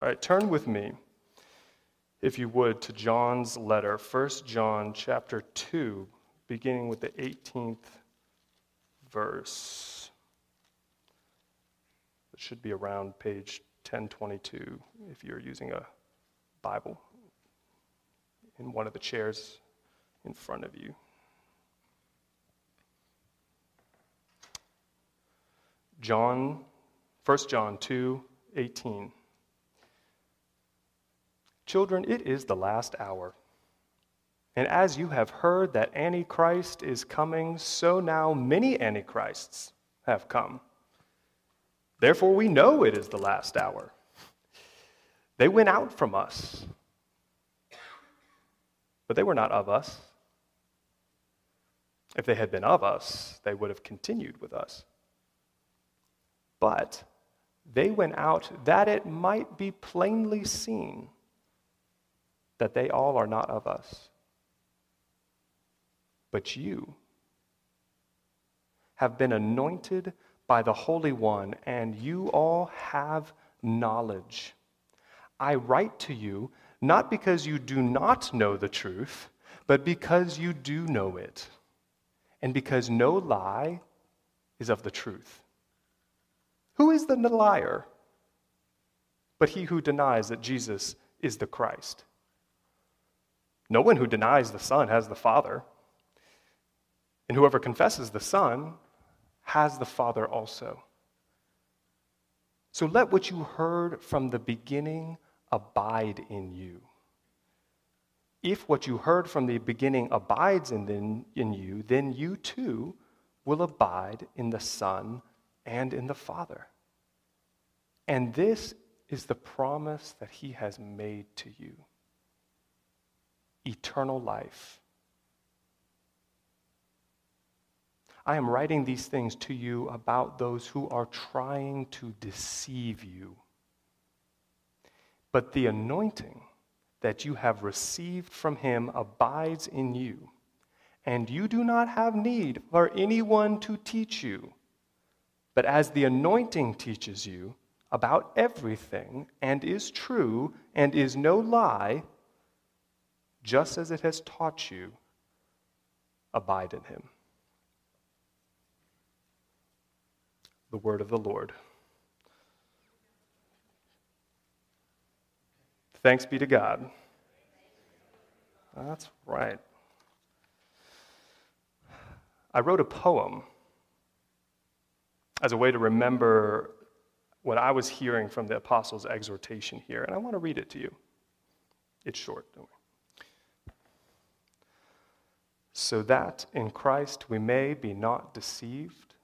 All right, turn with me, if you would, to John's letter, 1 John chapter 2, beginning with the 18th verse. It should be around page 1022 if you're using a Bible in one of the chairs in front of you. John, 1 John 2 18. Children, it is the last hour. And as you have heard that Antichrist is coming, so now many Antichrists have come. Therefore, we know it is the last hour. They went out from us, but they were not of us. If they had been of us, they would have continued with us. But they went out that it might be plainly seen that they all are not of us. But you have been anointed by the Holy One, and you all have knowledge. I write to you not because you do not know the truth, but because you do know it, and because no lie is of the truth. Who is the liar? But he who denies that Jesus is the Christ. No one who denies the Son has the Father. And whoever confesses the Son has the Father also. So let what you heard from the beginning abide in you. If what you heard from the beginning abides in, in you, then you too will abide in the Son and in the Father. And this is the promise that He has made to you eternal life. I am writing these things to you about those who are trying to deceive you. But the anointing that you have received from him abides in you, and you do not have need for anyone to teach you. But as the anointing teaches you about everything, and is true, and is no lie, just as it has taught you, abide in him. The word of the Lord. Thanks be to God. That's right. I wrote a poem as a way to remember what I was hearing from the apostles' exhortation here, and I want to read it to you. It's short, don't worry so that in Christ we may be not deceived?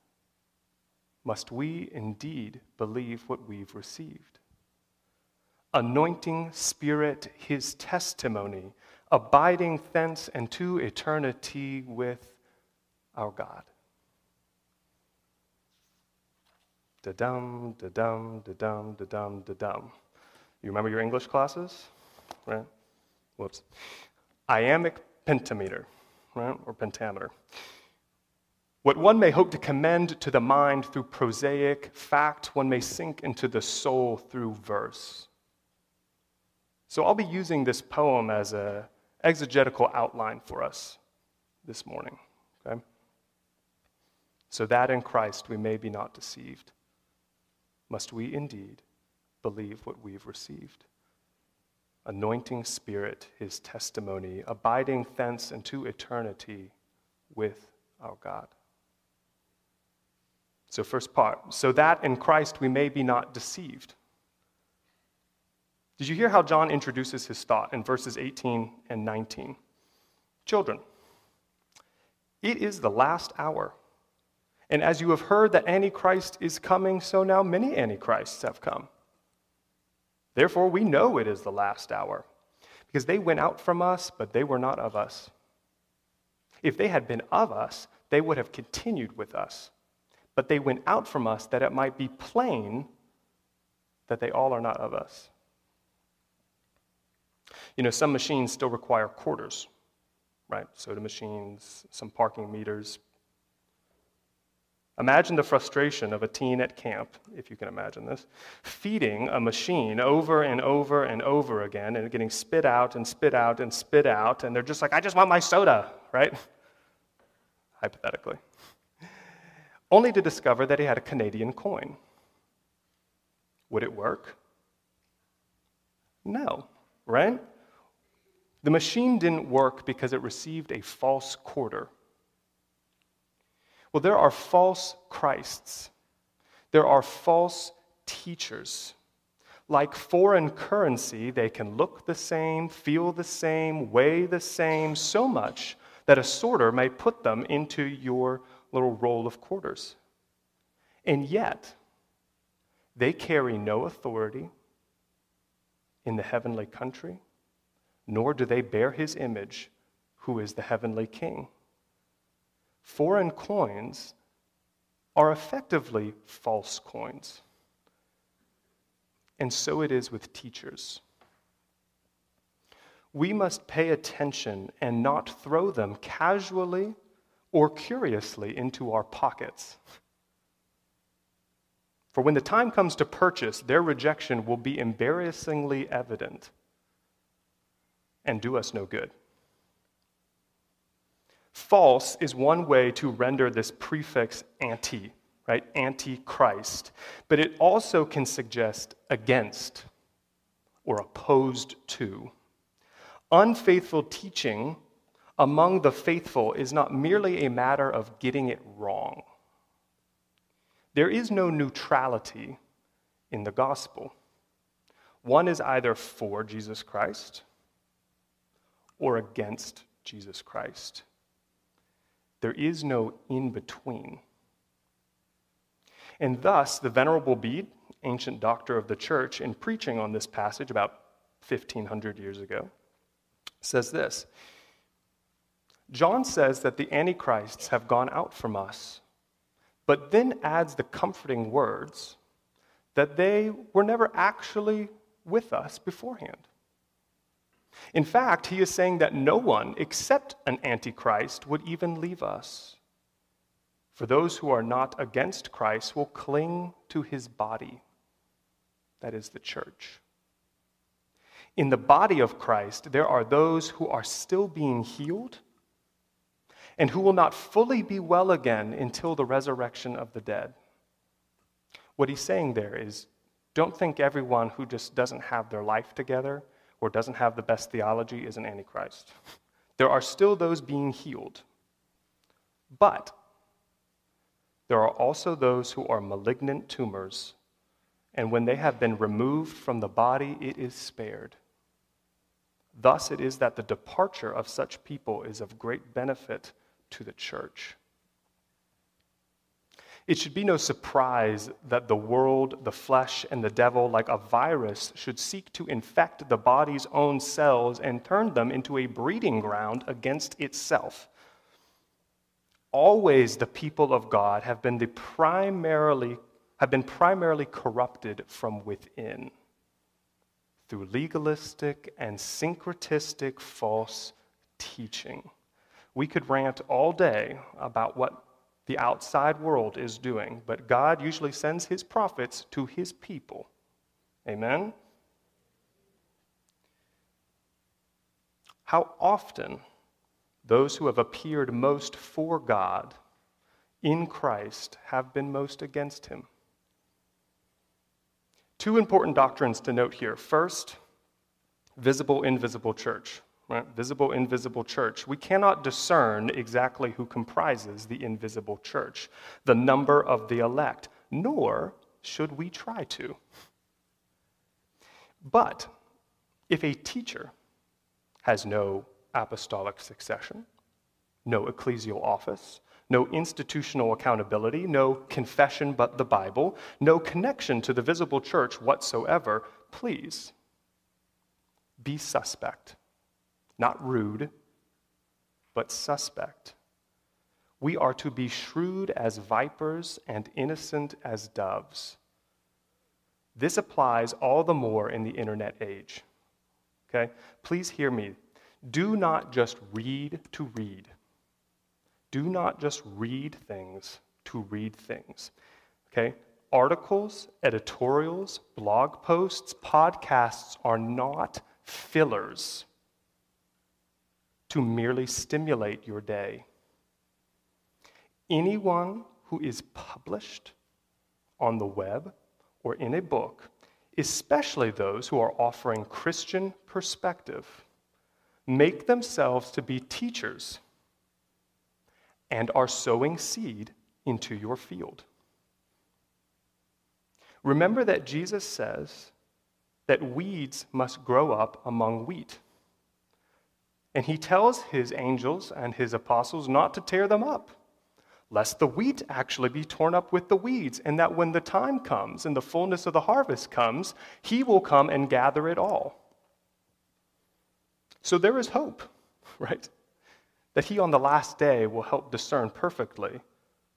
Must we indeed believe what we've received? Anointing Spirit, his testimony, abiding thence and to eternity with our God. Da dum, da dum, da dum, da dum, da dum. You remember your English classes? Right? Whoops. Iambic pentameter right, or pentameter. What one may hope to commend to the mind through prosaic fact, one may sink into the soul through verse. So I'll be using this poem as an exegetical outline for us this morning. Okay? So that in Christ we may be not deceived. Must we indeed believe what we've received? Anointing spirit, his testimony, abiding thence into eternity with our God. So, first part, so that in Christ we may be not deceived. Did you hear how John introduces his thought in verses 18 and 19? Children, it is the last hour. And as you have heard that Antichrist is coming, so now many Antichrists have come. Therefore, we know it is the last hour, because they went out from us, but they were not of us. If they had been of us, they would have continued with us. But they went out from us that it might be plain that they all are not of us. You know, some machines still require quarters, right? Soda machines, some parking meters. Imagine the frustration of a teen at camp, if you can imagine this, feeding a machine over and over and over again and getting spit out and spit out and spit out, and they're just like, I just want my soda, right? Hypothetically. Only to discover that he had a Canadian coin. Would it work? No, right? The machine didn't work because it received a false quarter. Well, there are false Christs, there are false teachers. Like foreign currency, they can look the same, feel the same, weigh the same, so much that a sorter may put them into your little roll of quarters. And yet, they carry no authority in the heavenly country, nor do they bear his image, who is the heavenly king. Foreign coins are effectively false coins. And so it is with teachers. We must pay attention and not throw them casually or curiously into our pockets. For when the time comes to purchase, their rejection will be embarrassingly evident and do us no good. False is one way to render this prefix anti, right? Antichrist. But it also can suggest against or opposed to. Unfaithful teaching among the faithful is not merely a matter of getting it wrong. There is no neutrality in the gospel. One is either for Jesus Christ or against Jesus Christ. There is no in between. And thus, the Venerable Bede, ancient doctor of the church, in preaching on this passage about 1500 years ago, says this John says that the Antichrists have gone out from us but then adds the comforting words that they were never actually with us beforehand. In fact, he is saying that no one except an antichrist would even leave us. For those who are not against Christ will cling to his body, that is the church. In the body of Christ, there are those who are still being healed and who will not fully be well again until the resurrection of the dead. What he's saying there is don't think everyone who just doesn't have their life together or doesn't have the best theology is an antichrist. There are still those being healed. But there are also those who are malignant tumors, and when they have been removed from the body, it is spared. Thus, it is that the departure of such people is of great benefit to the church. It should be no surprise that the world, the flesh, and the devil, like a virus, should seek to infect the body's own cells and turn them into a breeding ground against itself. Always the people of God have been, the primarily, have been primarily corrupted from within through legalistic and syncretistic false teaching. We could rant all day about what the outside world is doing, but God usually sends his prophets to his people. Amen? How often those who have appeared most for God in Christ have been most against him? Two important doctrines to note here. First, visible, invisible church right? visible, invisible church. We cannot discern exactly who comprises the invisible church, the number of the elect, nor should we try to. But if a teacher has no apostolic succession, no ecclesial office, no institutional accountability, no confession but the Bible, no connection to the visible church whatsoever, please be suspect not rude, but suspect. We are to be shrewd as vipers and innocent as doves. This applies all the more in the internet age. Okay? Please hear me. Do not just read to read. Do not just read things to read things. Okay? Articles, editorials, blog posts, podcasts are not fillers to merely stimulate your day. Anyone who is published on the web or in a book, especially those who are offering Christian perspective, make themselves to be teachers and are sowing seed into your field. Remember that Jesus says that weeds must grow up among wheat. And he tells his angels and his apostles not to tear them up, lest the wheat actually be torn up with the weeds, and that when the time comes and the fullness of the harvest comes, he will come and gather it all. So there is hope, right? That he on the last day will help discern perfectly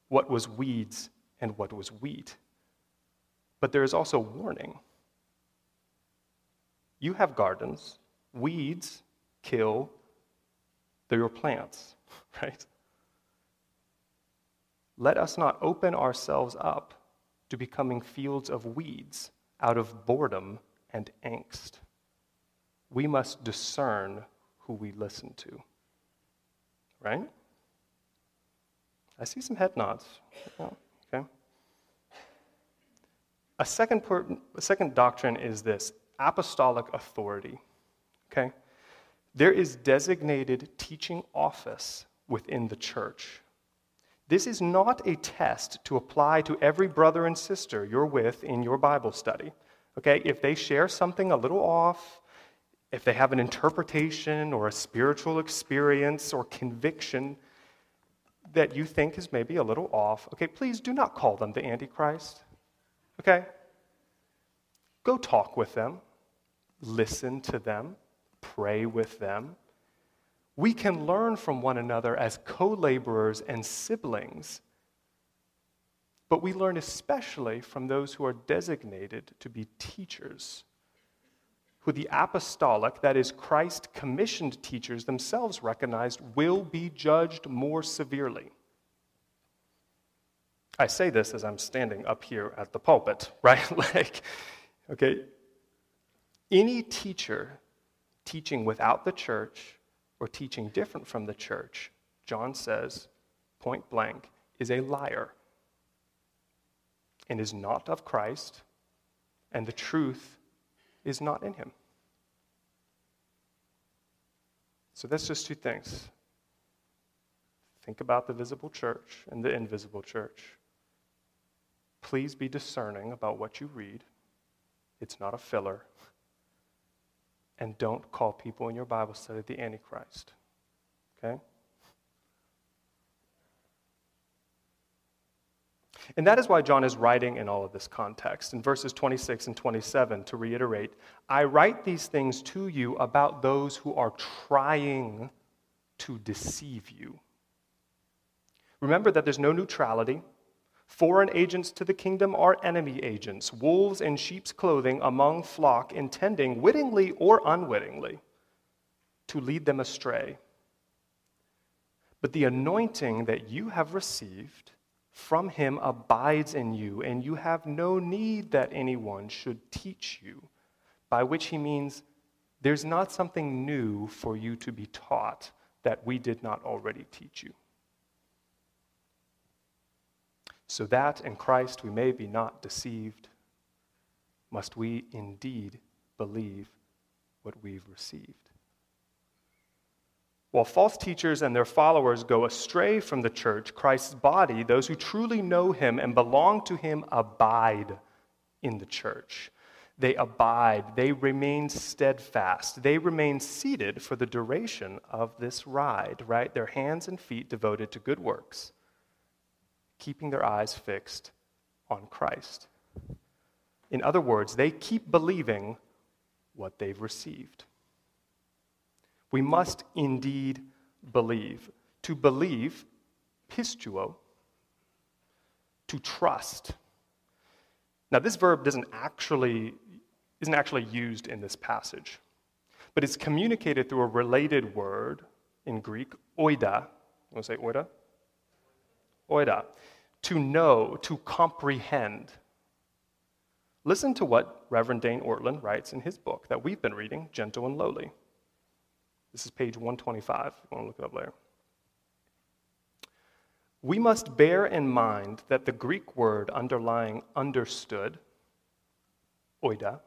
what was weeds and what was wheat. But there is also warning. You have gardens, weeds kill they're your plants, right? Let us not open ourselves up to becoming fields of weeds out of boredom and angst. We must discern who we listen to, right? I see some head nods. okay. A second, a second doctrine is this apostolic authority. Okay? There is designated teaching office within the church. This is not a test to apply to every brother and sister you're with in your Bible study. Okay, if they share something a little off, if they have an interpretation or a spiritual experience or conviction that you think is maybe a little off, okay, please do not call them the Antichrist. Okay? Go talk with them, listen to them, pray with them. We can learn from one another as co laborers and siblings, but we learn especially from those who are designated to be teachers, who the apostolic, that is, Christ commissioned teachers themselves recognized will be judged more severely. I say this as I'm standing up here at the pulpit, right? like, okay, any teacher teaching without the church or teaching different from the church, John says, point blank, is a liar and is not of Christ, and the truth is not in him. So that's just two things. Think about the visible church and the invisible church. Please be discerning about what you read. It's not a filler and don't call people in your Bible study the Antichrist. Okay? And that is why John is writing in all of this context. In verses 26 and 27, to reiterate, I write these things to you about those who are trying to deceive you. Remember that there's no neutrality Foreign agents to the kingdom are enemy agents, wolves in sheep's clothing among flock, intending, wittingly or unwittingly, to lead them astray. But the anointing that you have received from him abides in you, and you have no need that anyone should teach you, by which he means there's not something new for you to be taught that we did not already teach you so that in Christ we may be not deceived, must we indeed believe what we've received. While false teachers and their followers go astray from the church, Christ's body, those who truly know him and belong to him, abide in the church. They abide, they remain steadfast, they remain seated for the duration of this ride, right? Their hands and feet devoted to good works keeping their eyes fixed on Christ. In other words, they keep believing what they've received. We must indeed believe. To believe, pisteuo, to trust. Now, this verb doesn't actually, isn't actually used in this passage, but it's communicated through a related word in Greek, oida. You want to say oida? Oida, to know, to comprehend. Listen to what Reverend Dane Ortlund writes in his book that we've been reading, Gentle and Lowly. This is page 125, if you want to look it up later. We must bear in mind that the Greek word underlying understood, oida,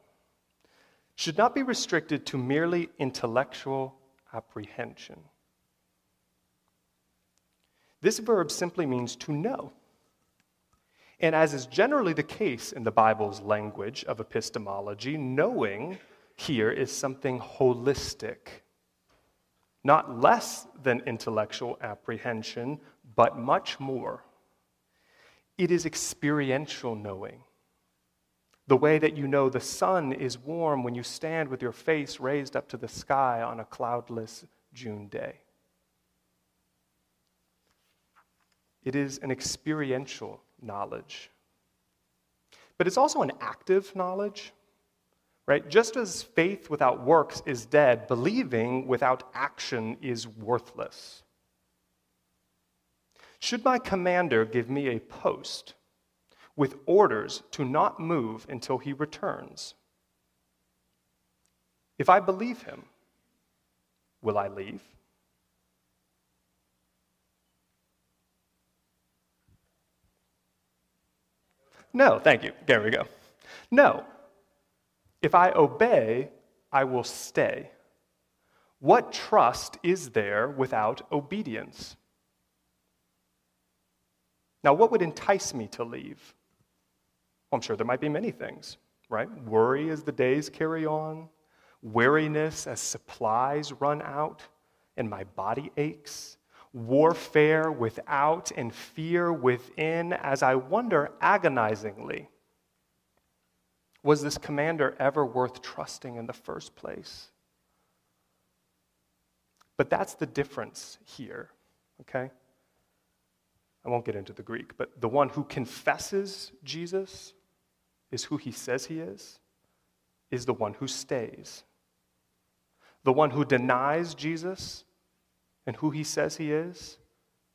should not be restricted to merely intellectual apprehension. This verb simply means to know. And as is generally the case in the Bible's language of epistemology, knowing here is something holistic, not less than intellectual apprehension, but much more. It is experiential knowing. The way that you know the sun is warm when you stand with your face raised up to the sky on a cloudless June day. It is an experiential knowledge. But it's also an active knowledge, right? Just as faith without works is dead, believing without action is worthless. Should my commander give me a post with orders to not move until he returns? If I believe him, will I leave? No, thank you. There we go. No. If I obey, I will stay. What trust is there without obedience? Now, what would entice me to leave? Well, I'm sure there might be many things, right? Worry as the days carry on, weariness as supplies run out, and my body aches, warfare without and fear within, as I wonder agonizingly was this commander ever worth trusting in the first place? But that's the difference here, okay? I won't get into the Greek, but the one who confesses Jesus is who he says he is, is the one who stays. The one who denies Jesus and who he says he is,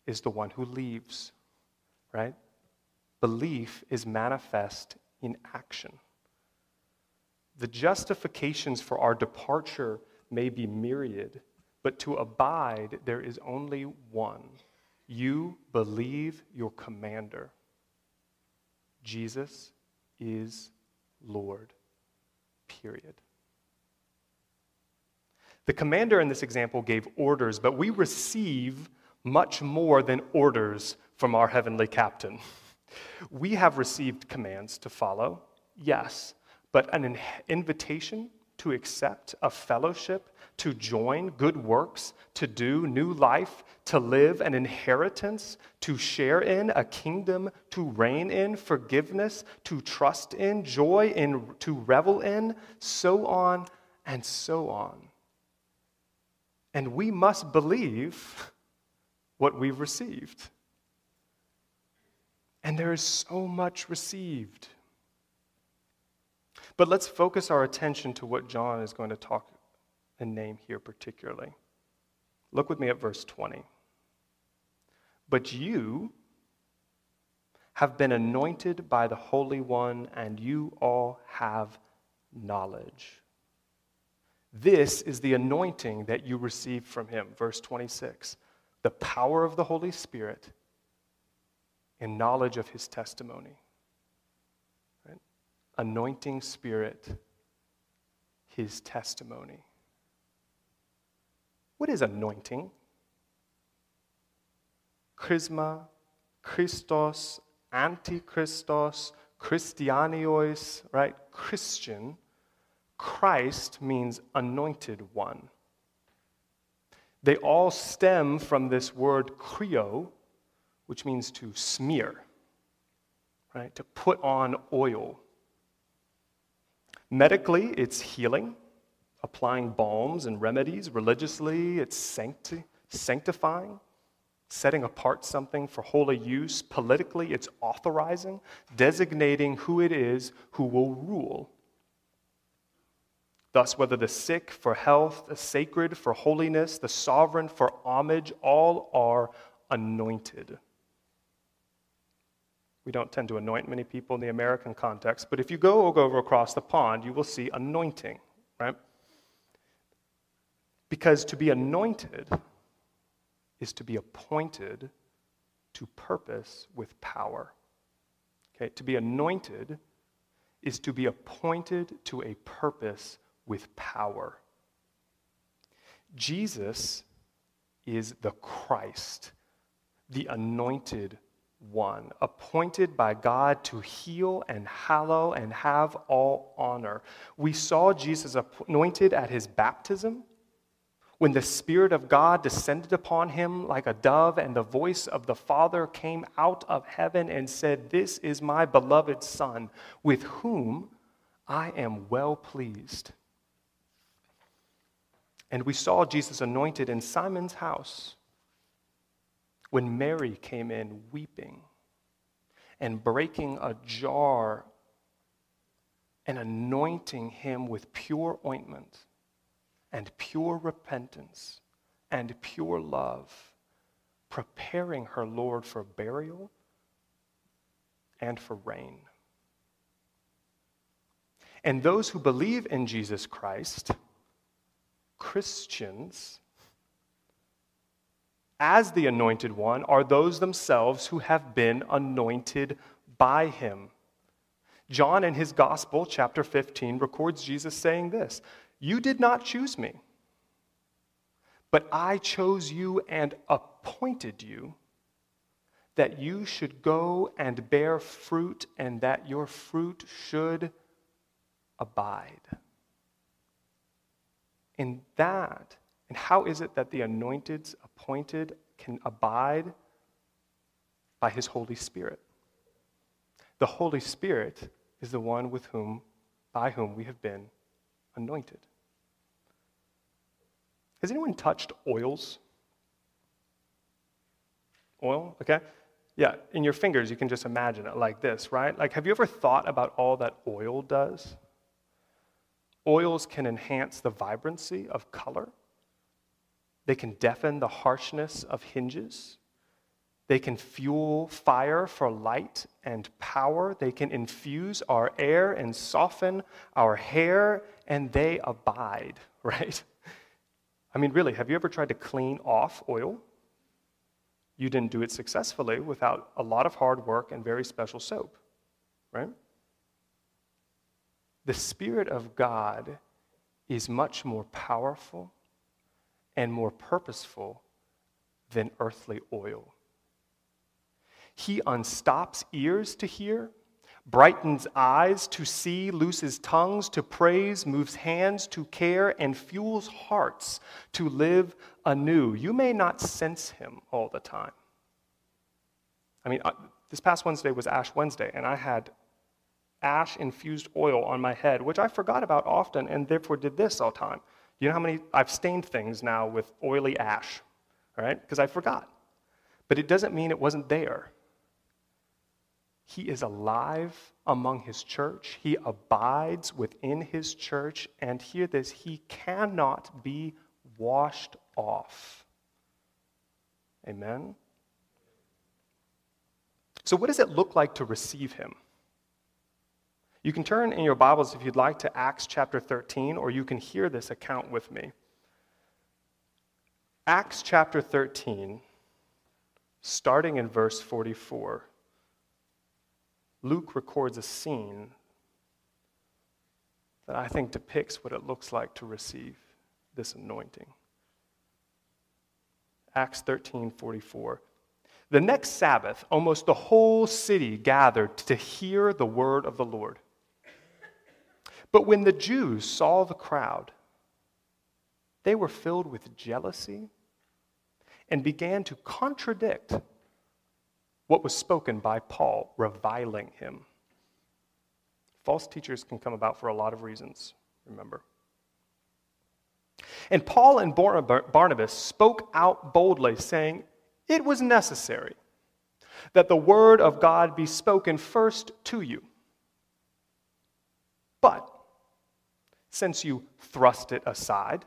is the one who leaves, right? Belief is manifest in action. The justifications for our departure may be myriad, but to abide, there is only one. You believe your commander. Jesus is Lord. Period. The commander in this example gave orders, but we receive much more than orders from our heavenly captain. We have received commands to follow, yes, but an invitation to accept a fellowship, to join good works, to do new life, to live an inheritance, to share in a kingdom, to reign in forgiveness, to trust in joy, in, to revel in, so on and so on. And we must believe what we've received. And there is so much received. But let's focus our attention to what John is going to talk and name here particularly. Look with me at verse 20. But you have been anointed by the Holy One, and you all have knowledge. This is the anointing that you received from him. Verse 26 the power of the Holy Spirit and knowledge of his testimony. Right? Anointing Spirit, his testimony. What is anointing? Charisma, Christos, Antichristos, Christianios, right? Christian Christ means anointed one. They all stem from this word chrio, which means to smear, right? To put on oil. Medically, it's healing, applying balms and remedies. Religiously, it's sancti- sanctifying, setting apart something for holy use. Politically, it's authorizing, designating who it is who will rule. Thus, whether the sick for health, the sacred for holiness, the sovereign for homage, all are anointed. We don't tend to anoint many people in the American context, but if you go over across the pond, you will see anointing, right? Because to be anointed is to be appointed to purpose with power. Okay, to be anointed is to be appointed to a purpose with power. Jesus is the Christ, the anointed one, appointed by God to heal and hallow and have all honor. We saw Jesus anointed at his baptism when the Spirit of God descended upon him like a dove, and the voice of the Father came out of heaven and said, This is my beloved Son, with whom I am well pleased. And we saw Jesus anointed in Simon's house when Mary came in weeping and breaking a jar and anointing him with pure ointment and pure repentance and pure love, preparing her Lord for burial and for reign. And those who believe in Jesus Christ, Christians, as the anointed one, are those themselves who have been anointed by him. John, in his gospel, chapter 15, records Jesus saying this you did not choose me, but I chose you and appointed you that you should go and bear fruit and that your fruit should abide. In that, and how is it that the anointed, appointed, can abide? By his Holy Spirit. The Holy Spirit is the one with whom, by whom we have been anointed. Has anyone touched oils? Oil, okay? Yeah, in your fingers, you can just imagine it like this, right? Like, have you ever thought about all that oil does? Oils can enhance the vibrancy of color, they can deafen the harshness of hinges. They can fuel fire for light and power. They can infuse our air and soften our hair, and they abide, right? I mean, really, have you ever tried to clean off oil? You didn't do it successfully without a lot of hard work and very special soap, right? The Spirit of God is much more powerful and more purposeful than earthly oil. He unstops ears to hear brightens eyes to see, looses tongues to praise, moves hands to care, and fuels hearts to live anew. You may not sense him all the time. I mean, uh, this past Wednesday was Ash Wednesday, and I had ash infused oil on my head, which I forgot about often and therefore did this all the time. You know how many I've stained things now with oily ash, all right? Because I forgot. But it doesn't mean it wasn't there. He is alive among his church. He abides within his church. And hear this, he cannot be washed off. Amen? So, what does it look like to receive him? You can turn in your Bibles, if you'd like, to Acts chapter 13, or you can hear this account with me. Acts chapter 13, starting in verse 44. Luke records a scene that I think depicts what it looks like to receive this anointing. Acts 13 44. The next Sabbath, almost the whole city gathered to hear the word of the Lord. But when the Jews saw the crowd, they were filled with jealousy and began to contradict what was spoken by Paul, reviling him. False teachers can come about for a lot of reasons, remember. And Paul and Barnabas spoke out boldly, saying, It was necessary that the word of God be spoken first to you. But since you thrust it aside,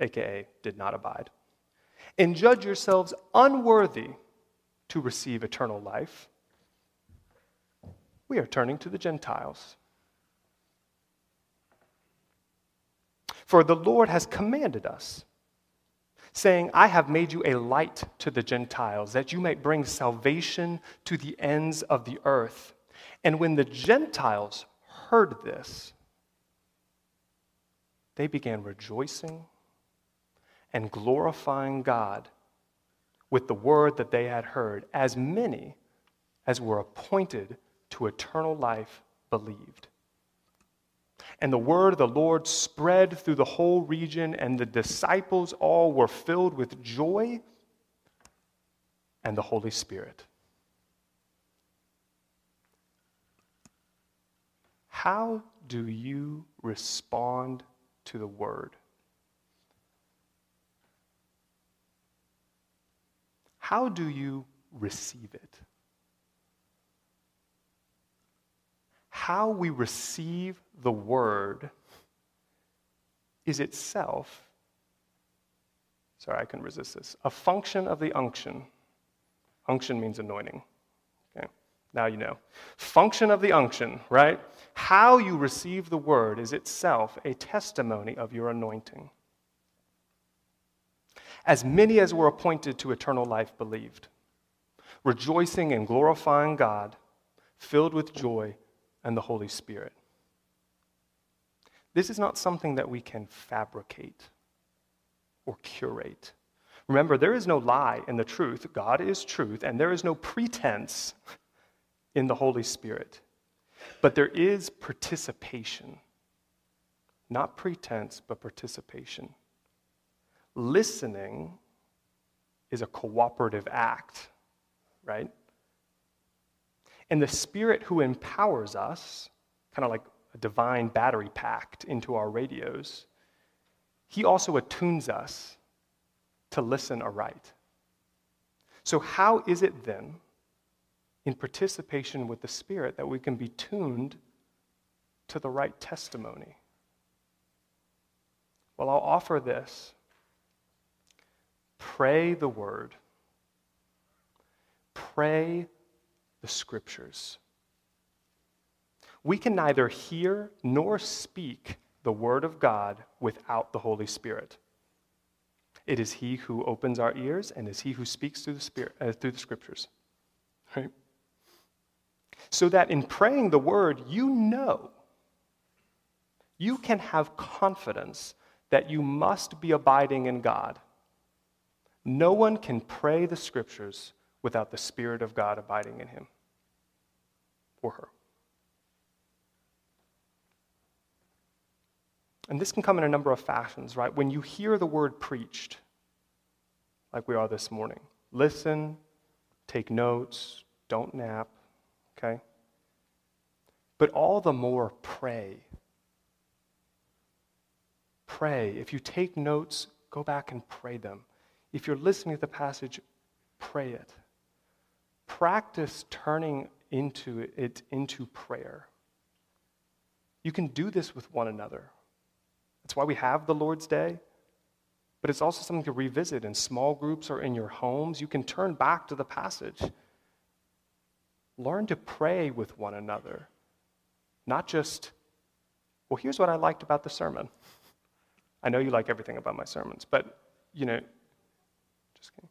aka did not abide, and judge yourselves unworthy to receive eternal life, we are turning to the Gentiles. For the Lord has commanded us, saying, I have made you a light to the Gentiles, that you might bring salvation to the ends of the earth. And when the Gentiles heard this, they began rejoicing and glorifying God with the word that they had heard, as many as were appointed to eternal life believed. And the word of the Lord spread through the whole region, and the disciples all were filled with joy and the Holy Spirit. How do you respond to the word? How do you receive it? How we receive the word is itself, sorry, I couldn't resist this, a function of the unction. Unction means anointing. Okay, now you know. Function of the unction, right? How you receive the word is itself a testimony of your anointing. As many as were appointed to eternal life believed, rejoicing and glorifying God, filled with joy and the Holy Spirit. This is not something that we can fabricate or curate. Remember, there is no lie in the truth. God is truth, and there is no pretense in the Holy Spirit. But there is participation. Not pretense, but participation. Listening is a cooperative act, right? And the Spirit who empowers us, kind of like a divine battery packed into our radios, He also attunes us to listen aright. So, how is it then, in participation with the Spirit, that we can be tuned to the right testimony? Well, I'll offer this Pray the word. Pray the scriptures. We can neither hear nor speak the word of God without the Holy Spirit. It is He who opens our ears and is He who speaks through the, Spirit, uh, through the scriptures. Right? So that in praying the word, you know, you can have confidence that you must be abiding in God no one can pray the scriptures without the Spirit of God abiding in him or her. And this can come in a number of fashions, right? When you hear the word preached, like we are this morning, listen, take notes, don't nap, okay? But all the more pray. Pray. If you take notes, go back and pray them. If you're listening to the passage, pray it. Practice turning into it into prayer. You can do this with one another. That's why we have the Lord's Day. But it's also something to revisit in small groups or in your homes. You can turn back to the passage. Learn to pray with one another. Not just, well, here's what I liked about the sermon. I know you like everything about my sermons, but you know, just kidding.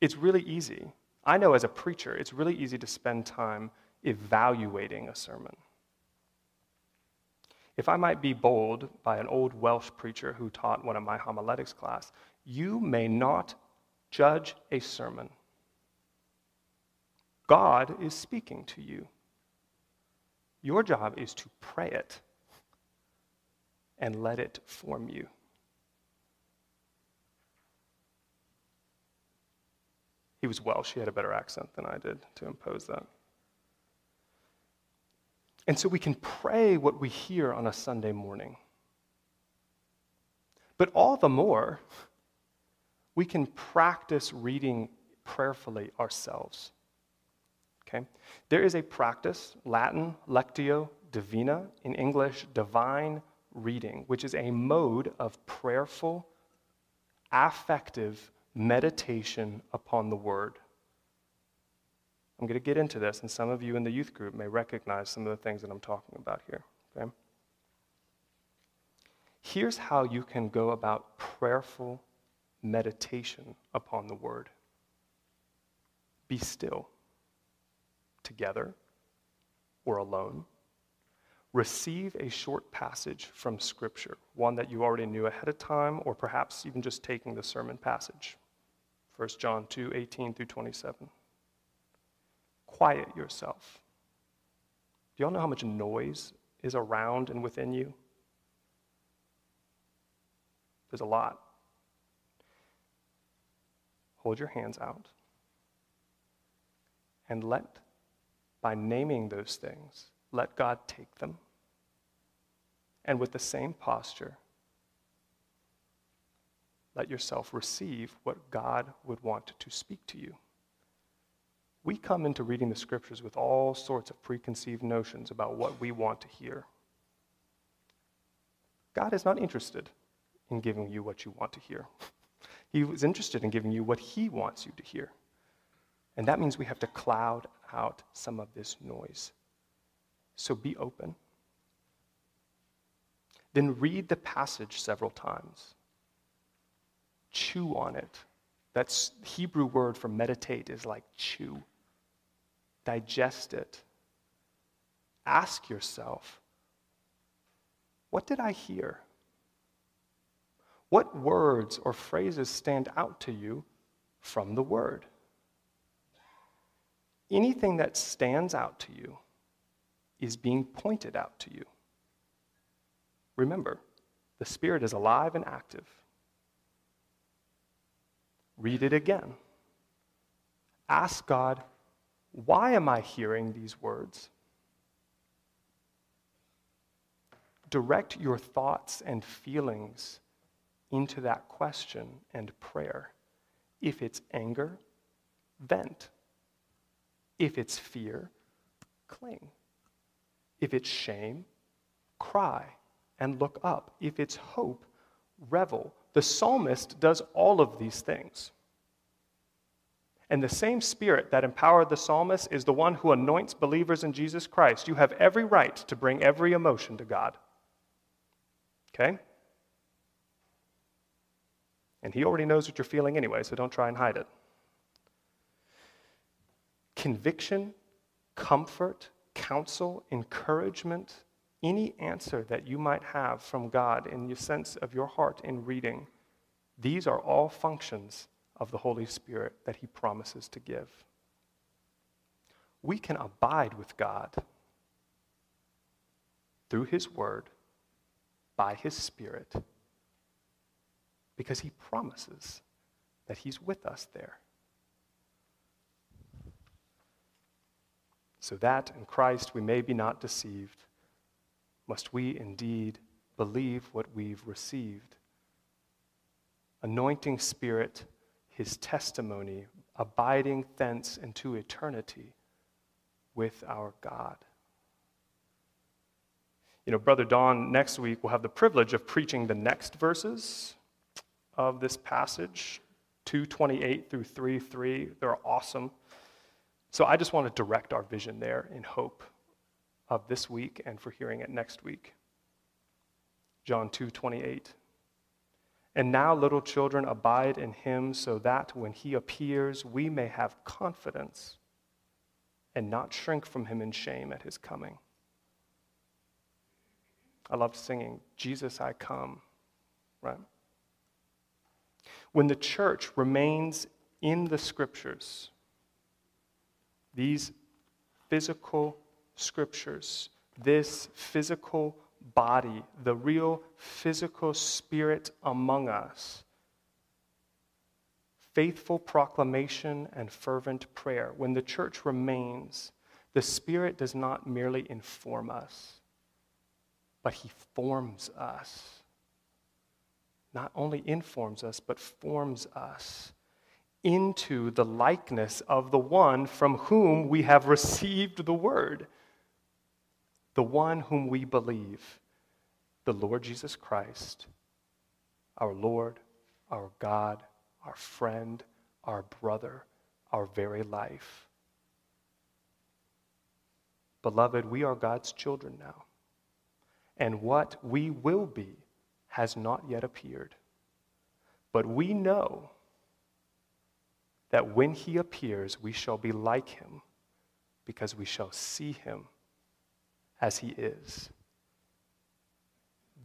It's really easy. I know as a preacher, it's really easy to spend time evaluating a sermon. If I might be bold by an old Welsh preacher who taught one of my homiletics class, you may not judge a sermon. God is speaking to you. Your job is to pray it and let it form you. He was Welsh. He had a better accent than I did to impose that. And so we can pray what we hear on a Sunday morning. But all the more, we can practice reading prayerfully ourselves. Okay? There is a practice, Latin, lectio divina, in English, divine reading, which is a mode of prayerful, affective meditation upon the word. I'm going to get into this, and some of you in the youth group may recognize some of the things that I'm talking about here. Okay? Here's how you can go about prayerful meditation upon the word be still, together or alone. Receive a short passage from Scripture, one that you already knew ahead of time, or perhaps even just taking the sermon passage. 1 John 2 18 through 27. Quiet yourself. Do y'all know how much noise is around and within you? There's a lot. Hold your hands out and let, by naming those things, let God take them. And with the same posture, let yourself receive what God would want to speak to you. We come into reading the scriptures with all sorts of preconceived notions about what we want to hear. God is not interested in giving you what you want to hear. He is interested in giving you what He wants you to hear. And that means we have to cloud out some of this noise. So be open. Then read the passage several times. Chew on it. That Hebrew word for meditate is like chew. Digest it. Ask yourself, what did I hear? What words or phrases stand out to you from the word? Anything that stands out to you is being pointed out to you. Remember, the Spirit is alive and active. Read it again. Ask God, why am I hearing these words? Direct your thoughts and feelings into that question and prayer. If it's anger, vent. If it's fear, cling. If it's shame, cry and look up. If it's hope, revel. The psalmist does all of these things. And the same spirit that empowered the psalmist is the one who anoints believers in Jesus Christ. You have every right to bring every emotion to God. Okay? And He already knows what you're feeling anyway, so don't try and hide it. Conviction, comfort, counsel, encouragement, any answer that you might have from God in the sense of your heart in reading, these are all functions of the Holy Spirit that He promises to give. We can abide with God through His Word, by His Spirit, because He promises that He's with us there. So that in Christ we may be not deceived, must we indeed believe what we've received. Anointing Spirit, his testimony, abiding thence into eternity with our God. You know, Brother Don next week we'll have the privilege of preaching the next verses of this passage, 228 through 3 3. They're awesome. So I just want to direct our vision there in hope of this week and for hearing it next week. John 2 28. And now, little children, abide in him so that when he appears, we may have confidence and not shrink from him in shame at his coming. I love singing, Jesus, I come, right? When the church remains in the scriptures, these physical scriptures, this physical body, the real physical spirit among us. Faithful proclamation and fervent prayer. When the church remains, the Spirit does not merely inform us, but He forms us. Not only informs us, but forms us into the likeness of the one from whom we have received the word, the one whom we believe, the Lord Jesus Christ, our Lord, our God, our friend, our brother, our very life. Beloved, we are God's children now, and what we will be has not yet appeared. But we know that when he appears, we shall be like him, because we shall see him as he is.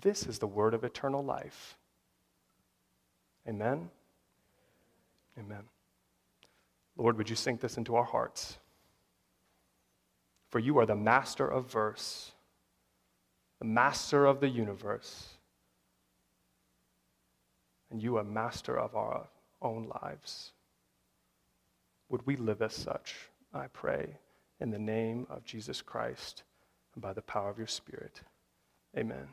This is the word of eternal life. Amen. Amen. Lord, would you sink this into our hearts? For you are the master of verse, the master of the universe, and you are master of our own lives. Would we live as such, I pray, in the name of Jesus Christ and by the power of your Spirit? Amen.